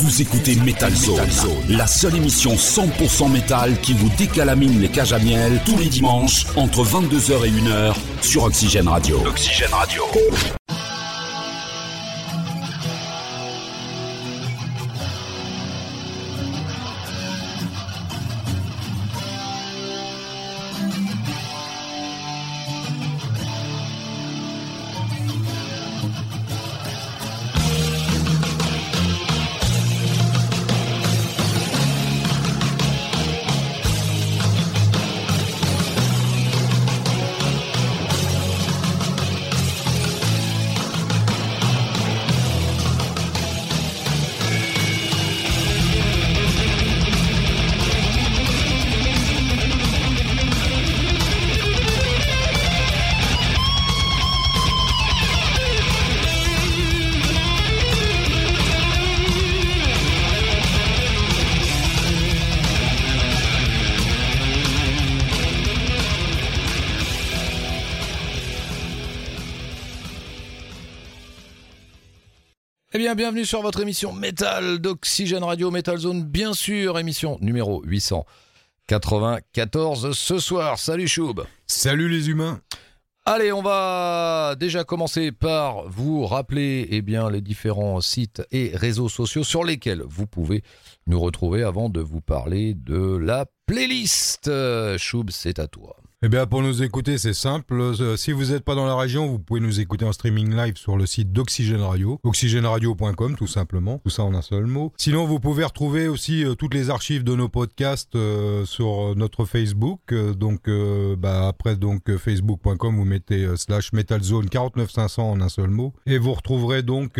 Vous écoutez Metal Zone, la seule émission 100% métal qui vous décalamine les cages à miel tous les dimanches entre 22h et 1h sur Oxygène Radio. Oxygène Radio. Bien, bienvenue sur votre émission Metal d'Oxygène Radio Metal Zone, bien sûr, émission numéro 894 ce soir. Salut Choub. Salut les humains. Allez, on va déjà commencer par vous rappeler eh bien, les différents sites et réseaux sociaux sur lesquels vous pouvez nous retrouver avant de vous parler de la playlist. Choub, c'est à toi. Eh bien, pour nous écouter, c'est simple. Euh, si vous n'êtes pas dans la région, vous pouvez nous écouter en streaming live sur le site d'Oxygène Radio, oxygèneradio.com tout simplement, tout ça en un seul mot. Sinon, vous pouvez retrouver aussi euh, toutes les archives de nos podcasts euh, sur notre Facebook. donc, bah, après, donc facebook.com, vous mettez slash metalzone 49500 en un seul mot. Et vous retrouverez donc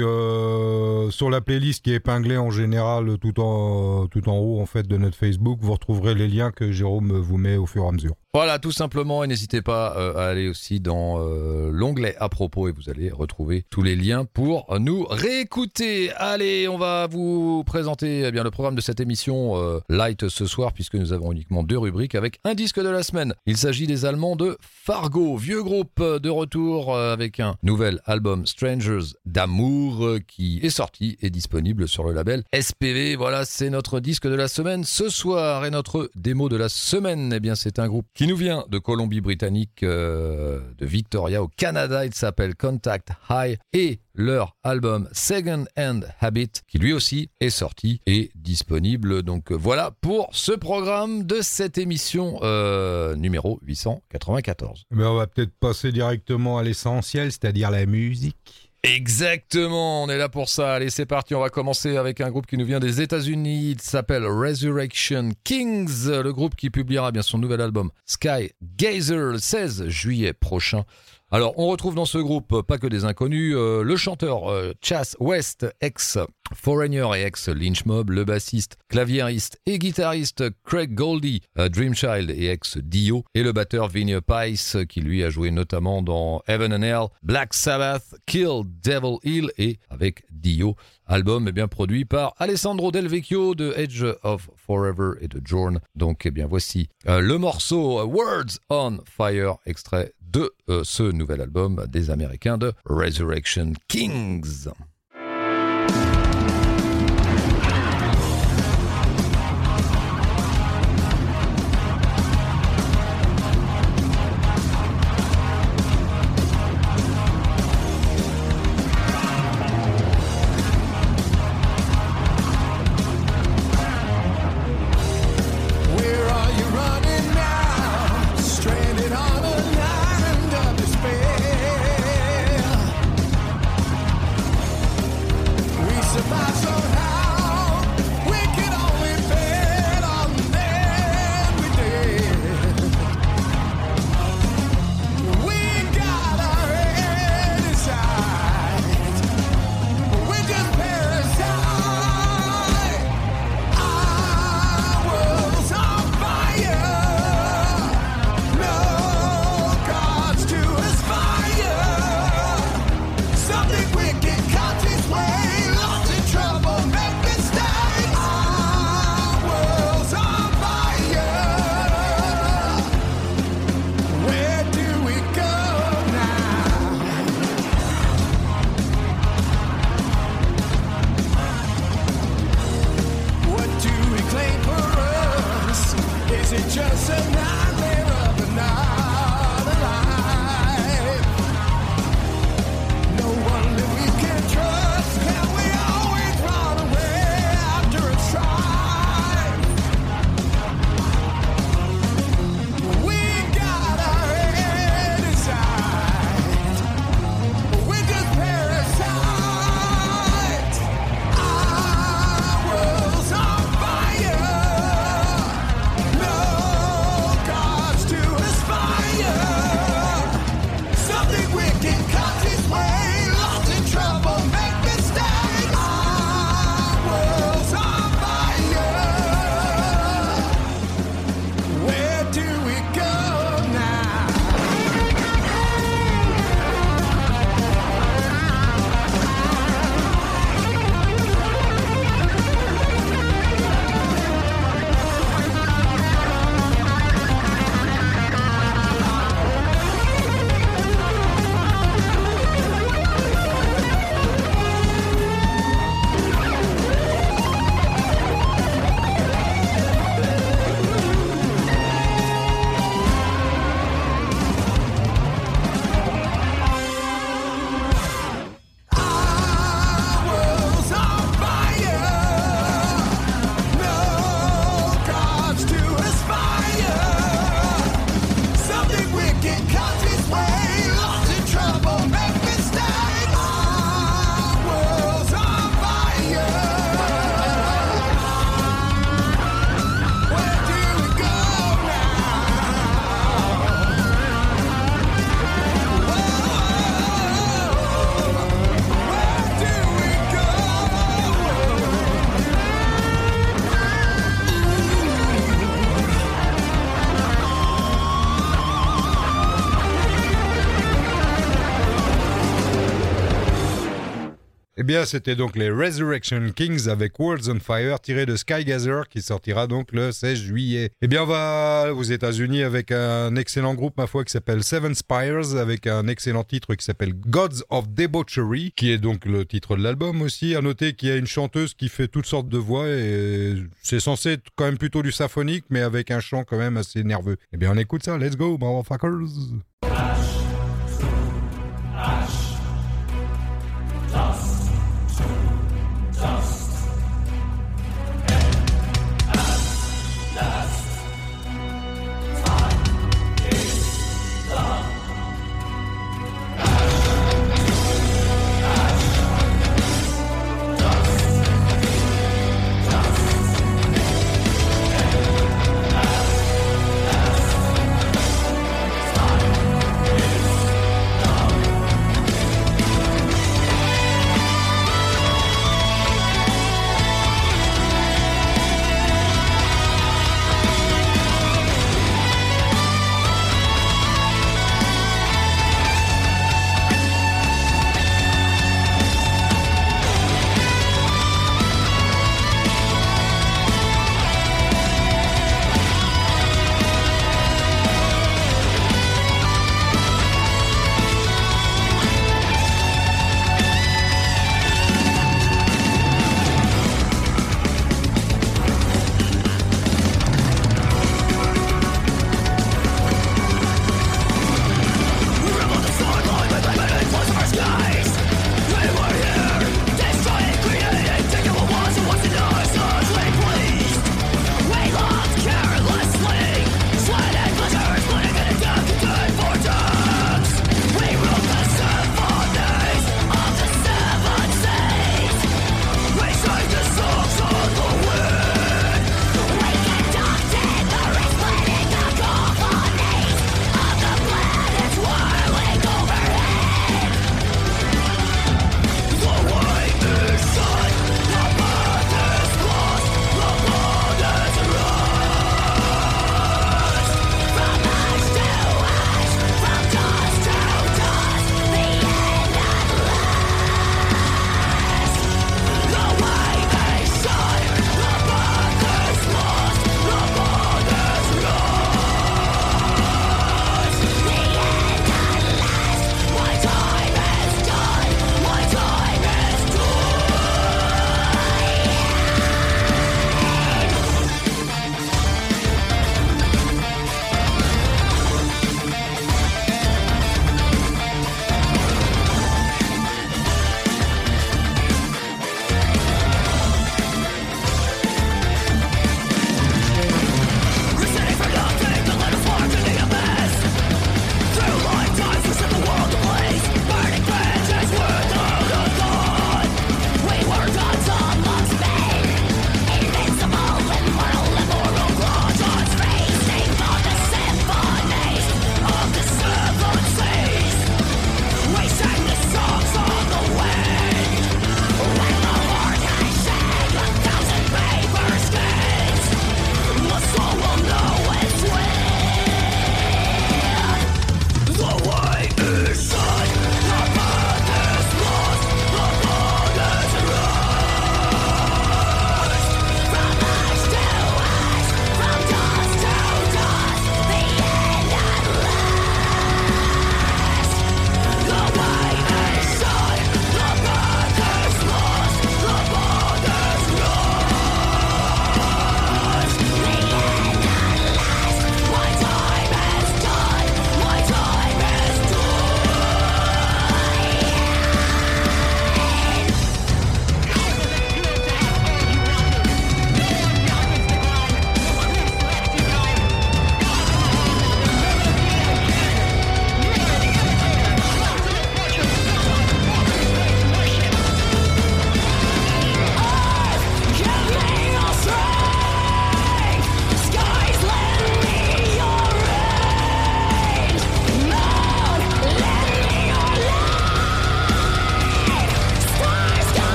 sur la playlist qui est épinglée en général tout en, tout en haut en fait de notre Facebook, vous retrouverez les liens que Jérôme vous met au fur et à mesure. Voilà, tout simplement, et n'hésitez pas euh, à aller aussi dans euh, l'onglet à propos et vous allez retrouver tous les liens pour nous réécouter. Allez, on va vous présenter eh bien le programme de cette émission euh, Light ce soir puisque nous avons uniquement deux rubriques avec un disque de la semaine. Il s'agit des Allemands de Fargo, vieux groupe de retour avec un nouvel album Strangers d'amour qui est sorti et disponible sur le label SPV. Voilà, c'est notre disque de la semaine ce soir et notre démo de la semaine. Eh bien, c'est un groupe qui nous vient de Colombie-Britannique, euh, de Victoria au Canada. Il s'appelle Contact High et leur album Second Hand Habit, qui lui aussi est sorti et disponible. Donc voilà pour ce programme de cette émission euh, numéro 894. Mais on va peut-être passer directement à l'essentiel, c'est-à-dire la musique. Exactement, on est là pour ça. Allez, c'est parti. On va commencer avec un groupe qui nous vient des États-Unis. Il s'appelle Resurrection Kings, le groupe qui publiera bien son nouvel album Sky Gazer le 16 juillet prochain. Alors, on retrouve dans ce groupe pas que des inconnus, euh, le chanteur euh, Chas West, ex Foreigner et ex Lynch Mob, le bassiste, claviériste et guitariste Craig Goldie, euh, Dreamchild et ex Dio, et le batteur Vinnie Pice qui lui a joué notamment dans Heaven and Hell, Black Sabbath, Kill Devil Hill et avec Dio. Album est bien produit par Alessandro Del Vecchio de Edge of Forever et de Jorn. Donc, eh bien, voici le morceau Words on Fire, extrait de euh, ce nouvel album des Américains de Resurrection Kings. Is it just a night? Bien, c'était donc les Resurrection Kings avec Worlds on Fire tiré de Skygazer qui sortira donc le 16 juillet. Eh bien, on va aux États-Unis avec un excellent groupe, ma foi, qui s'appelle Seven Spires avec un excellent titre qui s'appelle Gods of Debauchery, qui est donc le titre de l'album aussi. À noter qu'il y a une chanteuse qui fait toutes sortes de voix et c'est censé être quand même plutôt du symphonique, mais avec un chant quand même assez nerveux. Eh bien, on écoute ça. Let's go, motherfuckers! Eh Just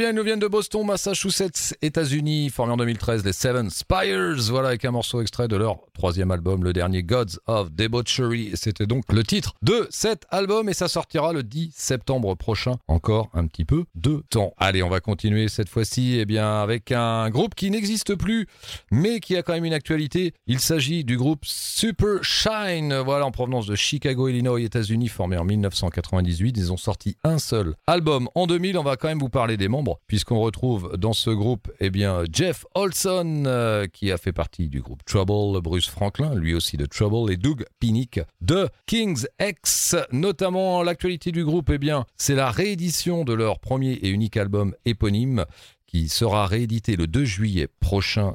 bien, ils nous viennent de Boston, Massachusetts, États-Unis, formés en 2013, les Seven Spires. Voilà, avec un morceau extrait de leur troisième album, le dernier Gods of Debauchery. C'était donc le titre de cet album et ça sortira le 10 septembre prochain. Encore un petit peu de temps. Allez, on va continuer cette fois-ci, eh bien, avec un groupe qui n'existe plus, mais qui a quand même une actualité. Il s'agit du groupe Super Shine. Voilà, en provenance de Chicago, Illinois, États-Unis, formé en 1998. Ils ont sorti un seul album en 2000. On va quand même vous parler des membres puisqu'on retrouve dans ce groupe eh bien, Jeff Olson, euh, qui a fait partie du groupe Trouble, Bruce Franklin, lui aussi de Trouble, et Doug Pinnick de King's X. Notamment, l'actualité du groupe, eh bien, c'est la réédition de leur premier et unique album éponyme, qui sera réédité le 2 juillet prochain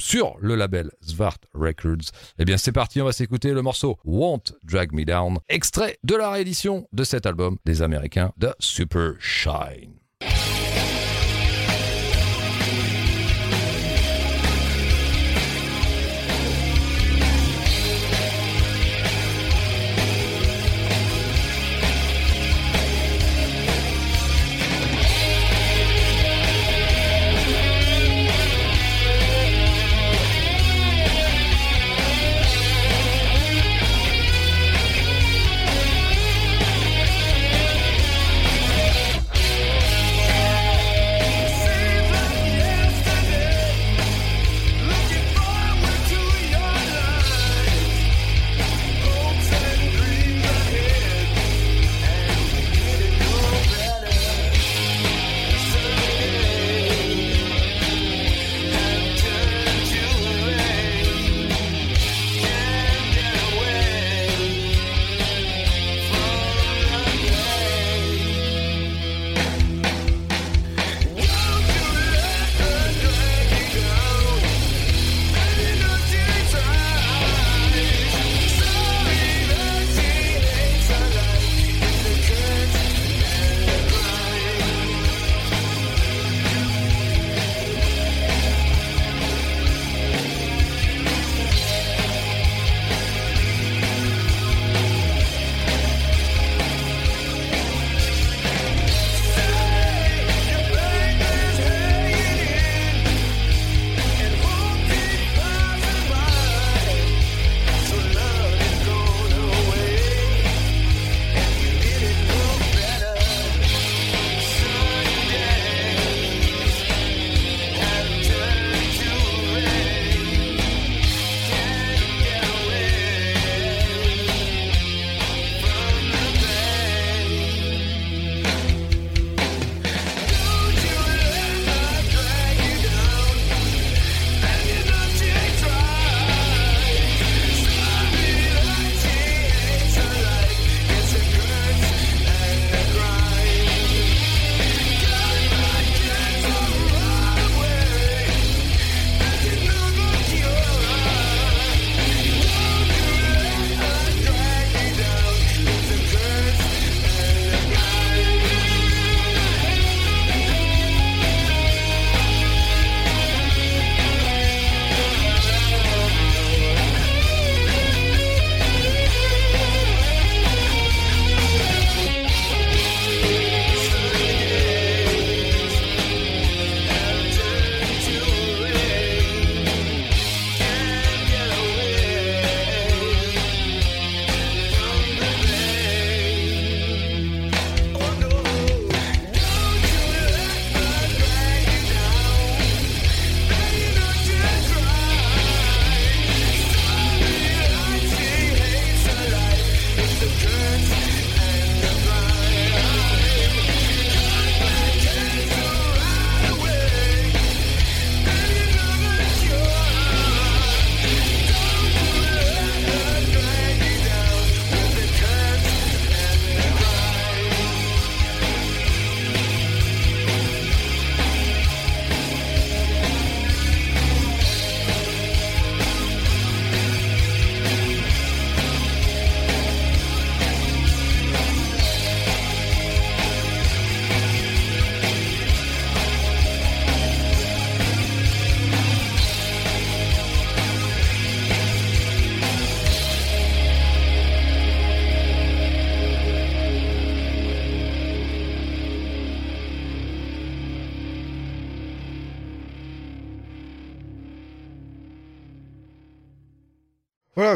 sur le label Svart Records. Eh bien, c'est parti, on va s'écouter le morceau Won't Drag Me Down, extrait de la réédition de cet album des Américains de Super Shine.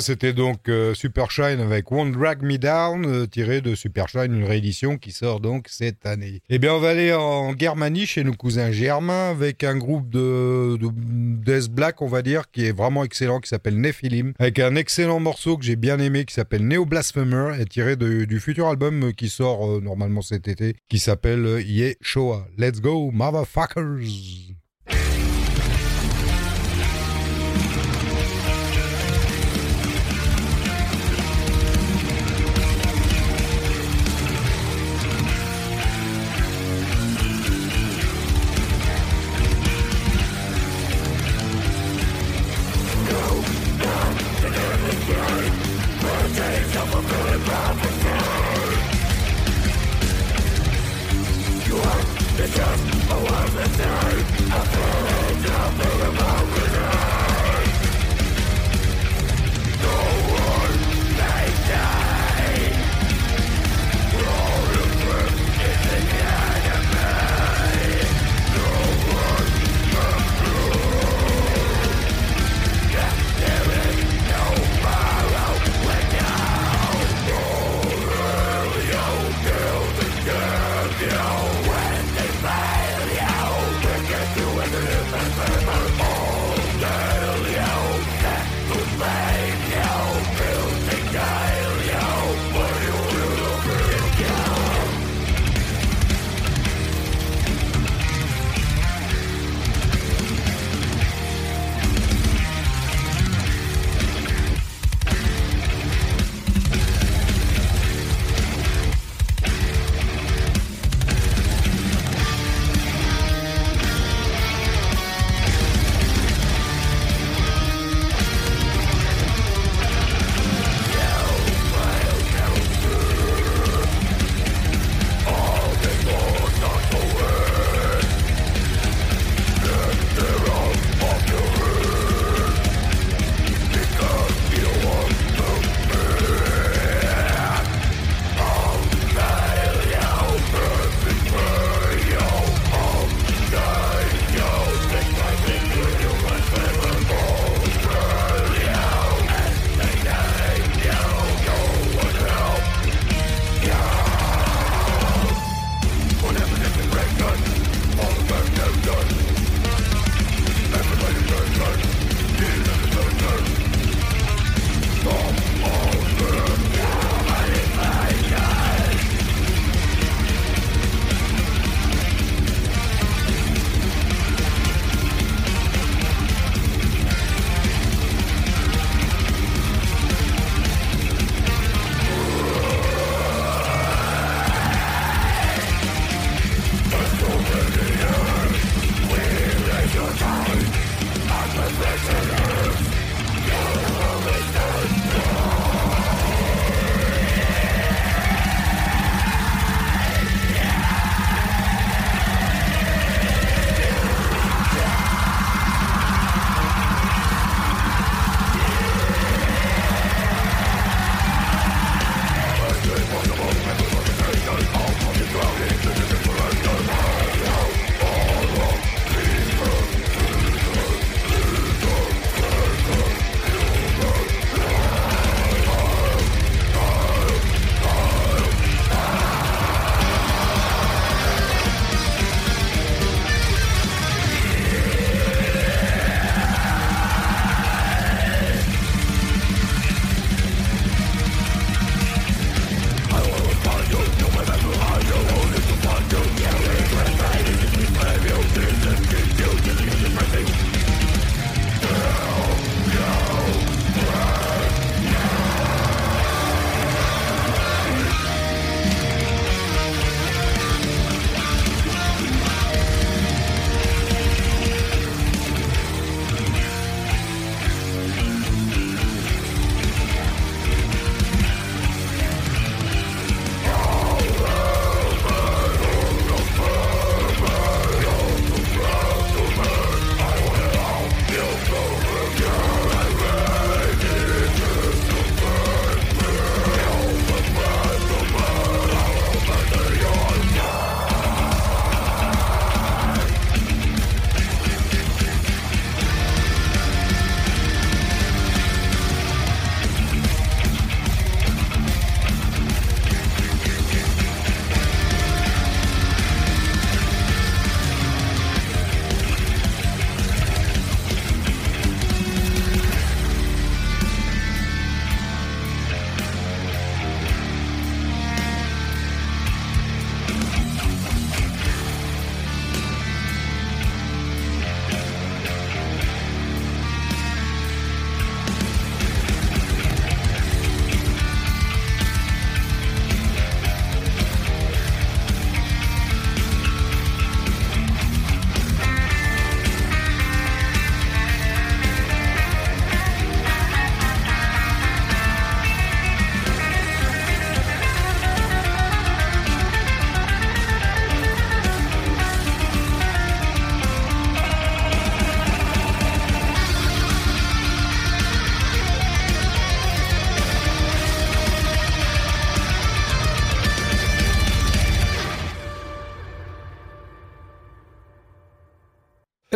C'était donc euh, Super Shine avec Won't Drag Me Down, euh, tiré de Super Shine, une réédition qui sort donc cette année. Eh bien, on va aller en Germanie chez nos cousins germains avec un groupe de, de death black, on va dire, qui est vraiment excellent, qui s'appelle Nephilim, avec un excellent morceau que j'ai bien aimé qui s'appelle Neo Blasphemer, et tiré du futur album qui sort euh, normalement cet été, qui s'appelle euh, Yeshua. Let's go, motherfuckers!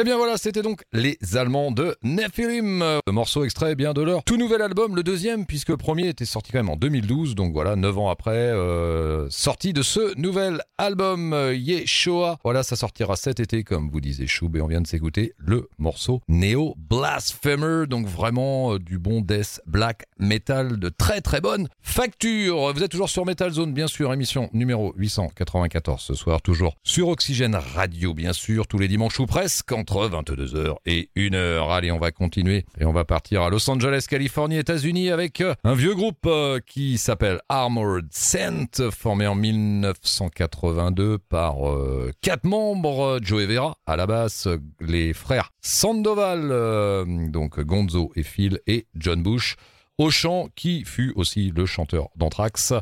Eh bien voilà, c'était donc les Allemands de Nephilim. Le morceau extrait bien de leur tout nouvel album, le deuxième, puisque le premier était sorti quand même en 2012, donc voilà, 9 ans après, euh, sortie de ce nouvel album euh, Yeshua. Voilà, ça sortira cet été, comme vous disait Choub, et on vient de s'écouter le morceau Neo Blasphemer, donc vraiment euh, du bon death black metal de très très bonne facture. Vous êtes toujours sur Metal Zone, bien sûr, émission numéro 894 ce soir, toujours sur Oxygène Radio, bien sûr, tous les dimanches ou presque entre 22h et 1h. Allez, on va continuer et on va partir à Los Angeles, Californie, États-Unis avec euh, un vieux groupe euh, qui s'appelle Armored Scent, formé en 1982 par euh, quatre membres, Joe Vera à la basse, les frères Sandoval, donc Gonzo et Phil et John Bush au chant, qui fut aussi le chanteur d'Anthrax.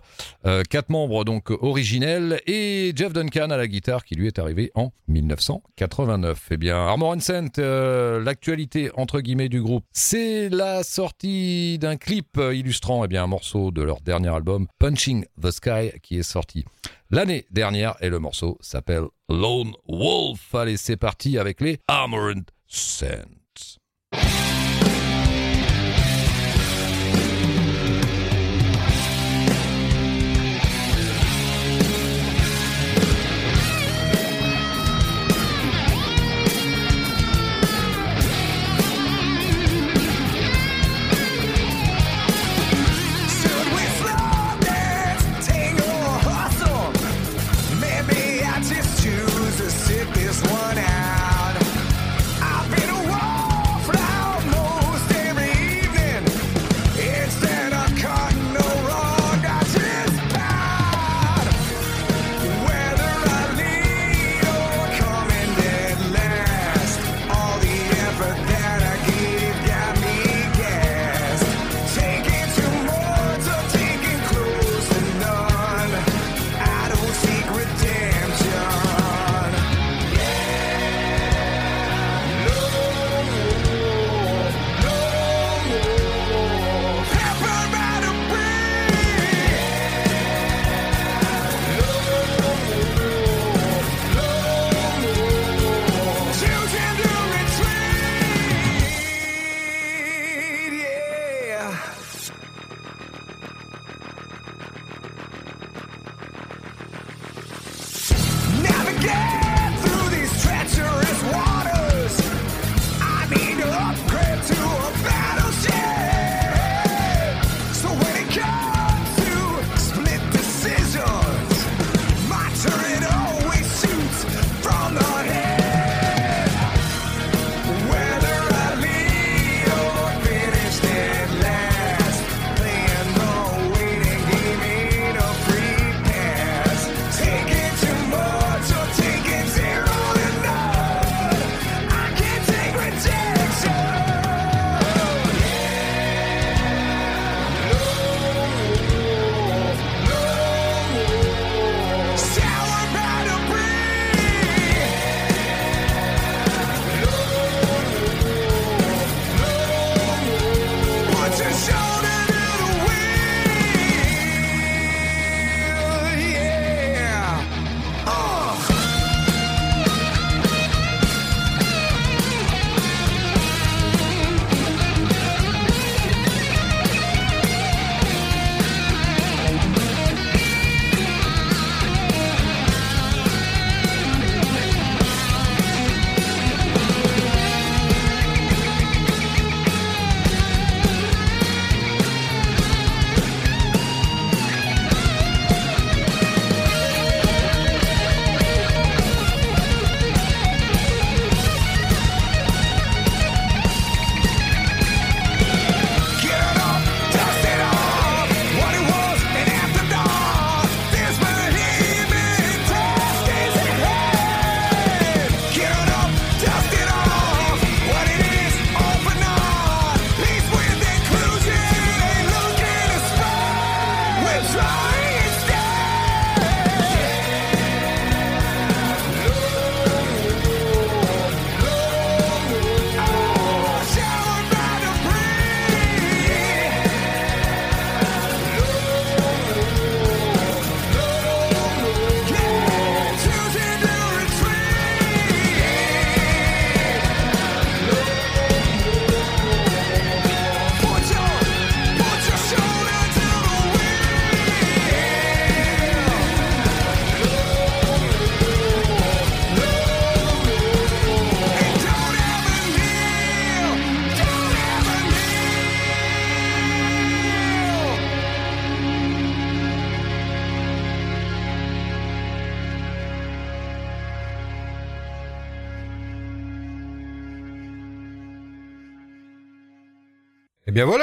Euh, quatre membres donc originels et Jeff Duncan à la guitare qui lui est arrivé en 1989. Eh bien, Armor Scent, euh, l'actualité entre guillemets du groupe, c'est la sortie d'un clip illustrant eh bien, un morceau de leur dernier album, Punching the Sky, qui est sorti l'année dernière et le morceau s'appelle Lone Wolf. Allez, c'est parti avec les Armored Scent.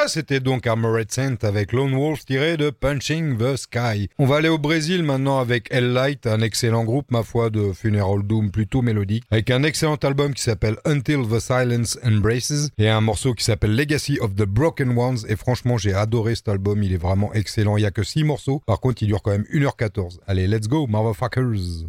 C'était donc Armored Saint avec Lone Wolf tiré de Punching the Sky. On va aller au Brésil maintenant avec Hell Light, un excellent groupe, ma foi, de funeral doom plutôt mélodique, avec un excellent album qui s'appelle Until the Silence Embraces et un morceau qui s'appelle Legacy of the Broken Ones. Et franchement, j'ai adoré cet album, il est vraiment excellent. Il y a que 6 morceaux, par contre, il dure quand même 1h14. Allez, let's go, motherfuckers!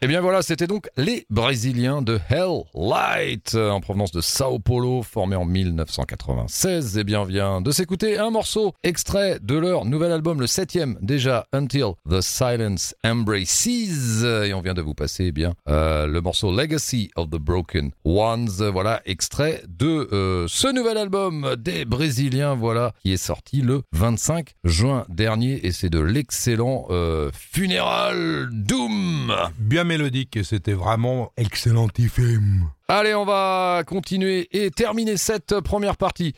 Eh bien voilà, c'était donc les Brésiliens de Hell Light, euh, en provenance de Sao Paulo, formés en 1996. Eh bien, vient de s'écouter un morceau extrait de leur nouvel album, le septième déjà, Until the Silence Embraces. Et on vient de vous passer eh bien euh, le morceau Legacy of the Broken Ones. Voilà, extrait de euh, ce nouvel album des Brésiliens, voilà, qui est sorti le 25 juin dernier. Et c'est de l'excellent Funeral Doom. Bien mélodique et c'était vraiment excellentifime. Allez, on va continuer et terminer cette première partie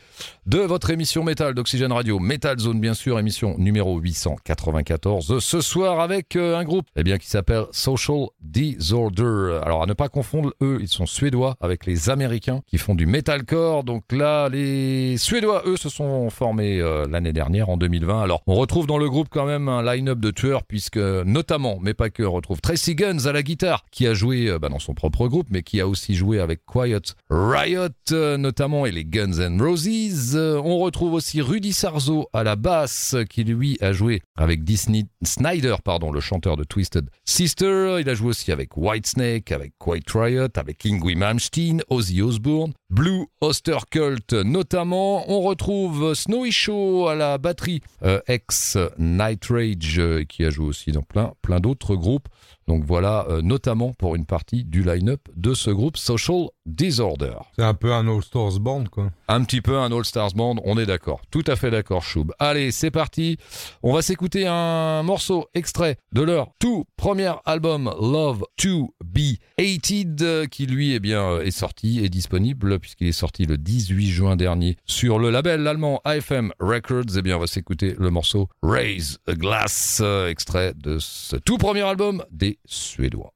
de votre émission Métal d'Oxygène Radio. Metal Zone, bien sûr, émission numéro 894. Ce soir avec euh, un groupe eh bien, qui s'appelle Social Disorder. Alors, à ne pas confondre, eux, ils sont suédois avec les Américains qui font du metalcore. Donc là, les Suédois, eux, se sont formés euh, l'année dernière, en 2020. Alors, on retrouve dans le groupe quand même un line-up de tueurs, puisque notamment, mais pas que, on retrouve Tracy Guns à la guitare, qui a joué euh, bah, dans son propre groupe, mais qui a aussi joué avec Quiet Riot euh, notamment et les Guns N' Roses. Euh, on retrouve aussi Rudy Sarzo à la basse qui lui a joué avec Disney Snyder, pardon, le chanteur de Twisted Sister. Il a joué aussi avec Whitesnake, avec Quiet Riot, avec Ingrid Malmsteen, Ozzy Osbourne, Blue Oster Cult notamment. On retrouve Snowy Show à la batterie, euh, ex Night Rage qui a joué aussi dans plein, plein d'autres groupes. Donc voilà, euh, notamment pour une partie du line-up de ce groupe Social Disorder. C'est un peu un All-Stars Band, quoi. Un petit peu un All-Stars Band, on est d'accord. Tout à fait d'accord, Choub. Allez, c'est parti. On va s'écouter un morceau extrait de leur tout premier album Love to Be Hated, qui lui, eh bien, est sorti et disponible puisqu'il est sorti le 18 juin dernier sur le label allemand AFM Records. Eh bien, on va s'écouter le morceau Raise a Glass, extrait de ce tout premier album des Suédois.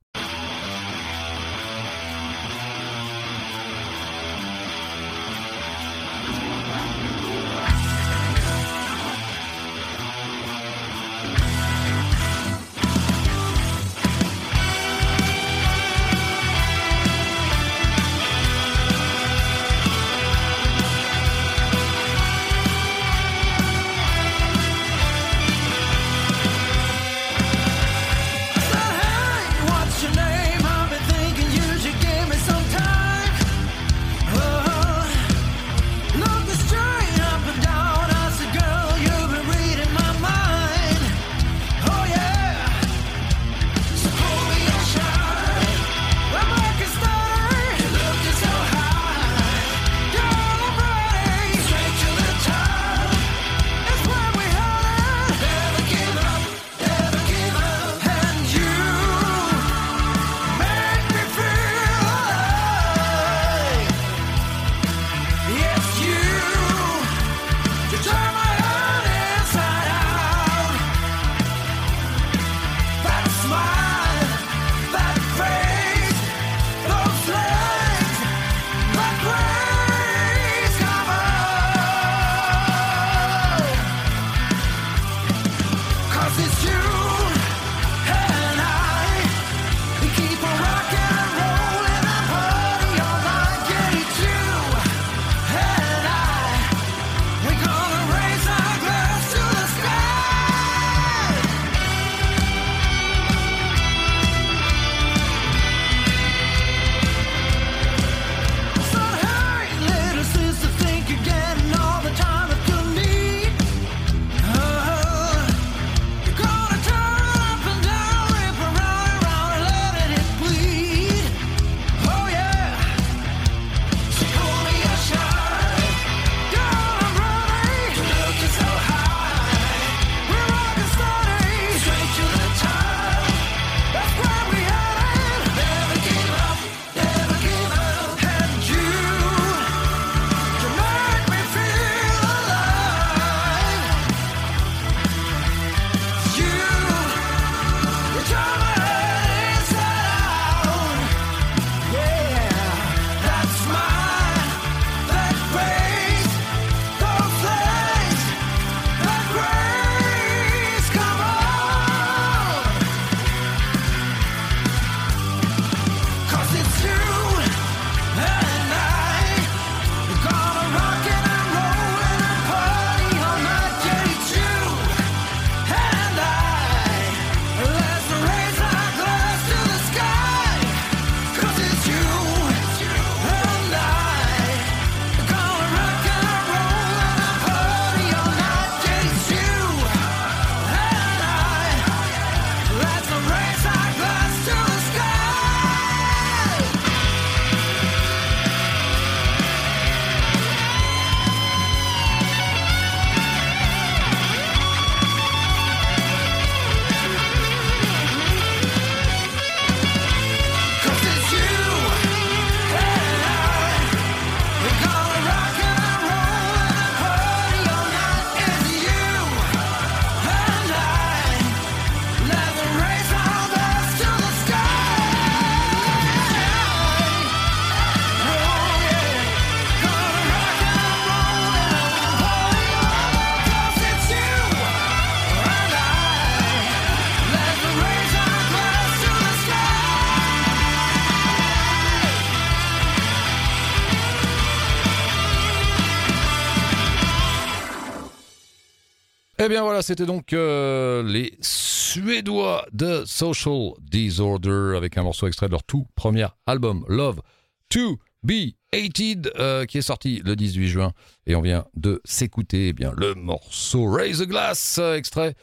Eh bien voilà, c'était donc euh, les Suédois de Social Disorder avec un morceau extrait de leur tout premier album Love to Be Hated euh, qui est sorti le 18 juin. Et on vient de s'écouter eh bien le morceau Raise the Glass extrait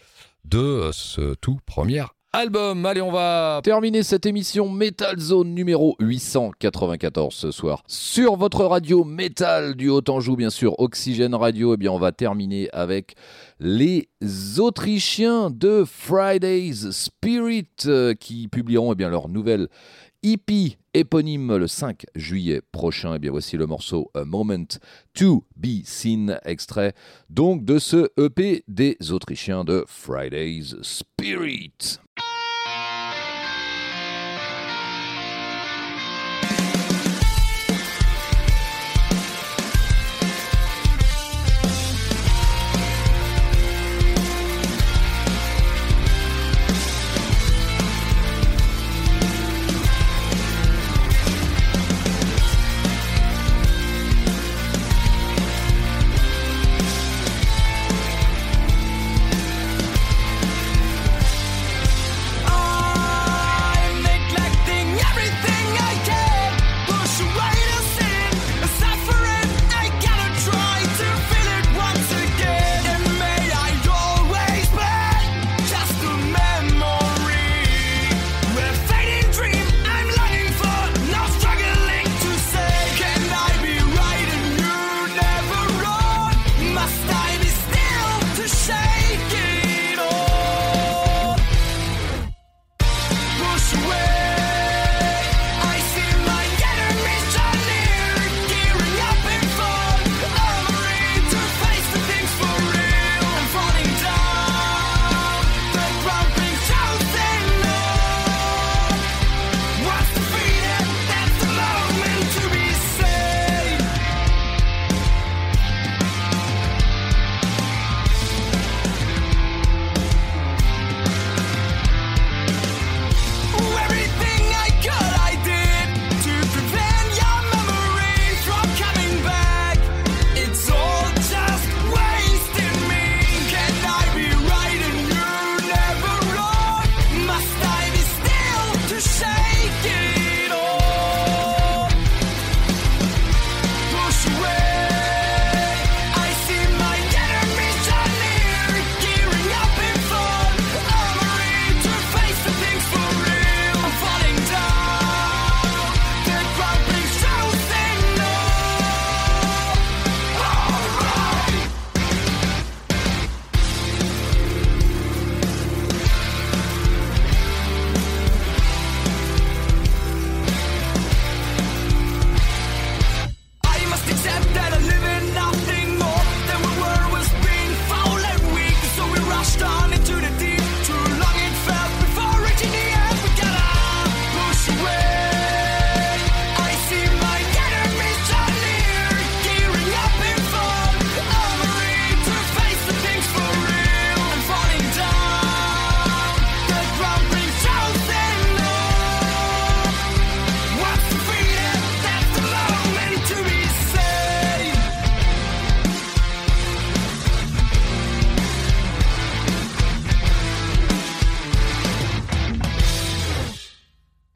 de ce tout premier album. Allez, on va terminer cette émission Metal Zone numéro 894 ce soir. Sur votre radio Metal du Haut-Anjou, bien sûr, Oxygène Radio, eh bien, on va terminer avec les Autrichiens de Friday's Spirit euh, qui publieront eh bien, leur nouvelle EP éponyme le 5 juillet prochain. Et eh bien voici le morceau A Moment to Be Seen, extrait donc de ce EP des Autrichiens de Friday's Spirit.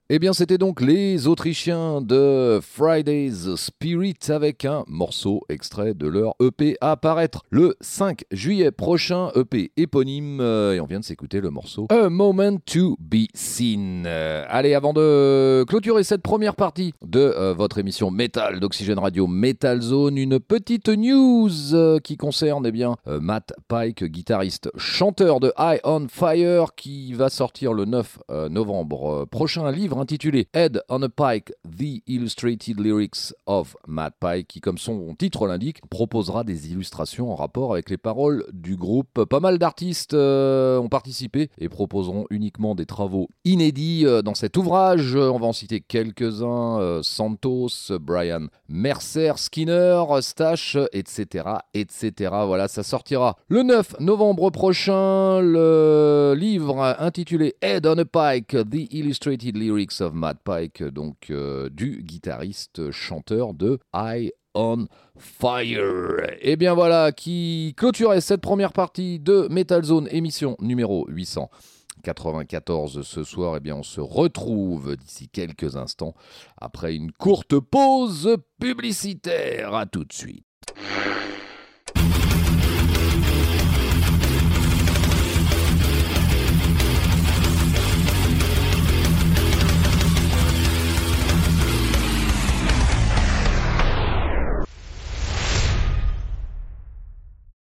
Eh bien, c'était donc les Autrichiens de Friday's Spirit avec un morceau extrait de leur EP à apparaître le 5 juillet prochain, EP éponyme, euh, et on vient de s'écouter le morceau A Moment to Be Seen. Euh, allez, avant de clôturer cette première partie de euh, votre émission Metal d'Oxygène Radio Metal Zone, une petite news qui concerne eh bien, Matt Pike, guitariste, chanteur de High on Fire, qui va sortir le 9 novembre prochain un livre intitulé Head on a Pike, The Illustrated Lyrics of Matt Pike, qui, comme son titre l'indique, proposera des illustrations en rapport avec les paroles du groupe. Pas mal d'artistes euh, ont participé et proposeront uniquement des travaux inédits euh, dans cet ouvrage. On va en citer quelques-uns euh, Santos, Brian Mercer, Skinner, Stash, etc., etc. Voilà, ça sortira le 9 novembre prochain. Le livre intitulé Head on a Pike, The Illustrated Lyrics of Matt Pike, donc euh, du guitariste chanteur de I on Fire. Et eh bien voilà qui clôturait cette première partie de Metal Zone émission numéro 894 ce soir. Eh bien on se retrouve d'ici quelques instants après une courte pause publicitaire. À tout de suite.